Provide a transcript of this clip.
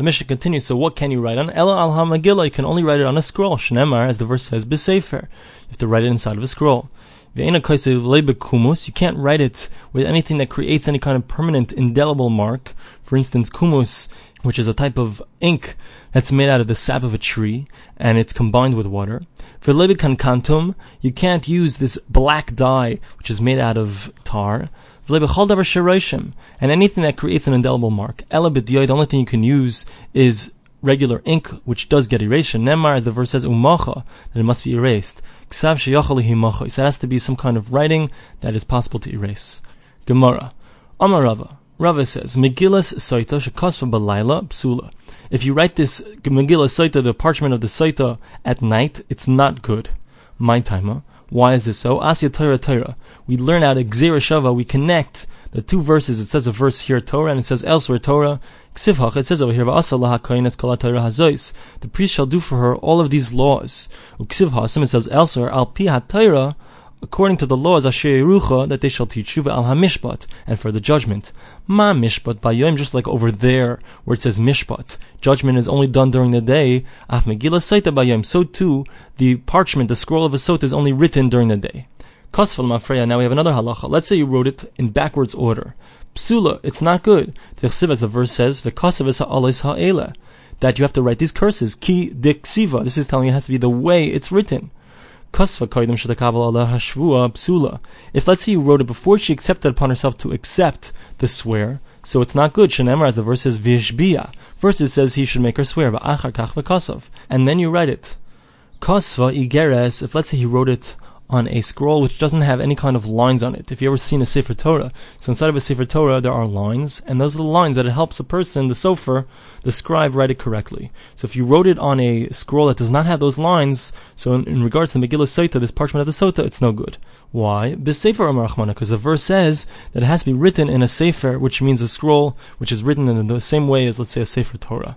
The Mishnah continues, so what can you write on? Ella al Megillah, you can only write it on a scroll. Shnemar, as the verse says, B'Sefer. You have to write it inside of a scroll. You can't write it with anything that creates any kind of permanent indelible mark. For instance, kumus, which is a type of ink that's made out of the sap of a tree and it's combined with water. For kantum, you can't use this black dye which is made out of tar. And anything that creates an indelible mark. The only thing you can use is regular ink, which does get erased. Nemar, as the verse says, umacha, that it must be erased. So it has to be some kind of writing that is possible to erase. Gemara. Amarava. Rava Rava says, Megillas Saita shekosfa balayla psula. If you write this Megillah Saita, the parchment of the Saita, at night, it's not good. My timer. Why is this so? Asya Torah Torah. We learn out of Shava, we connect the two verses. It says a verse here Torah, and it says elsewhere Torah. Ksivhach, it says over here, The priest shall do for her all of these laws. Uksivhasim, it says elsewhere, Al Pi HaTorah, according to the laws Asher Yerucha, that they shall teach you al hamishpat, and for the judgment. Ma mishpat bayom, just like over there where it says mishpat. Judgment is only done during the day. Af megillah saita bayom. So too, the parchment, the scroll of a sot is only written during the day. Kosfal mafreya. Now we have another halacha. Let's say you wrote it in backwards order. Psula, it's not good. as the verse says, v'kasav ha'alis ha'ela. That you have to write these curses. Ki diksiva. This is telling you it has to be the way it's written. If let's say you wrote it before she accepted upon herself to accept the swear, so it's not good. Shenemar, as the verse says, vishbia. First it says he should make her swear. And then you write it. Kasva igeres, if let's say he wrote it on a scroll which doesn't have any kind of lines on it. If you ever seen a Sefer Torah, so inside of a Sefer Torah there are lines, and those are the lines that it helps a person, the sofer, the scribe, write it correctly. So if you wrote it on a scroll that does not have those lines, so in, in regards to Megillah Saita, this parchment of the Sota, it's no good. Why? Amar because the verse says that it has to be written in a Sefer, which means a scroll which is written in the same way as, let's say, a Sefer Torah.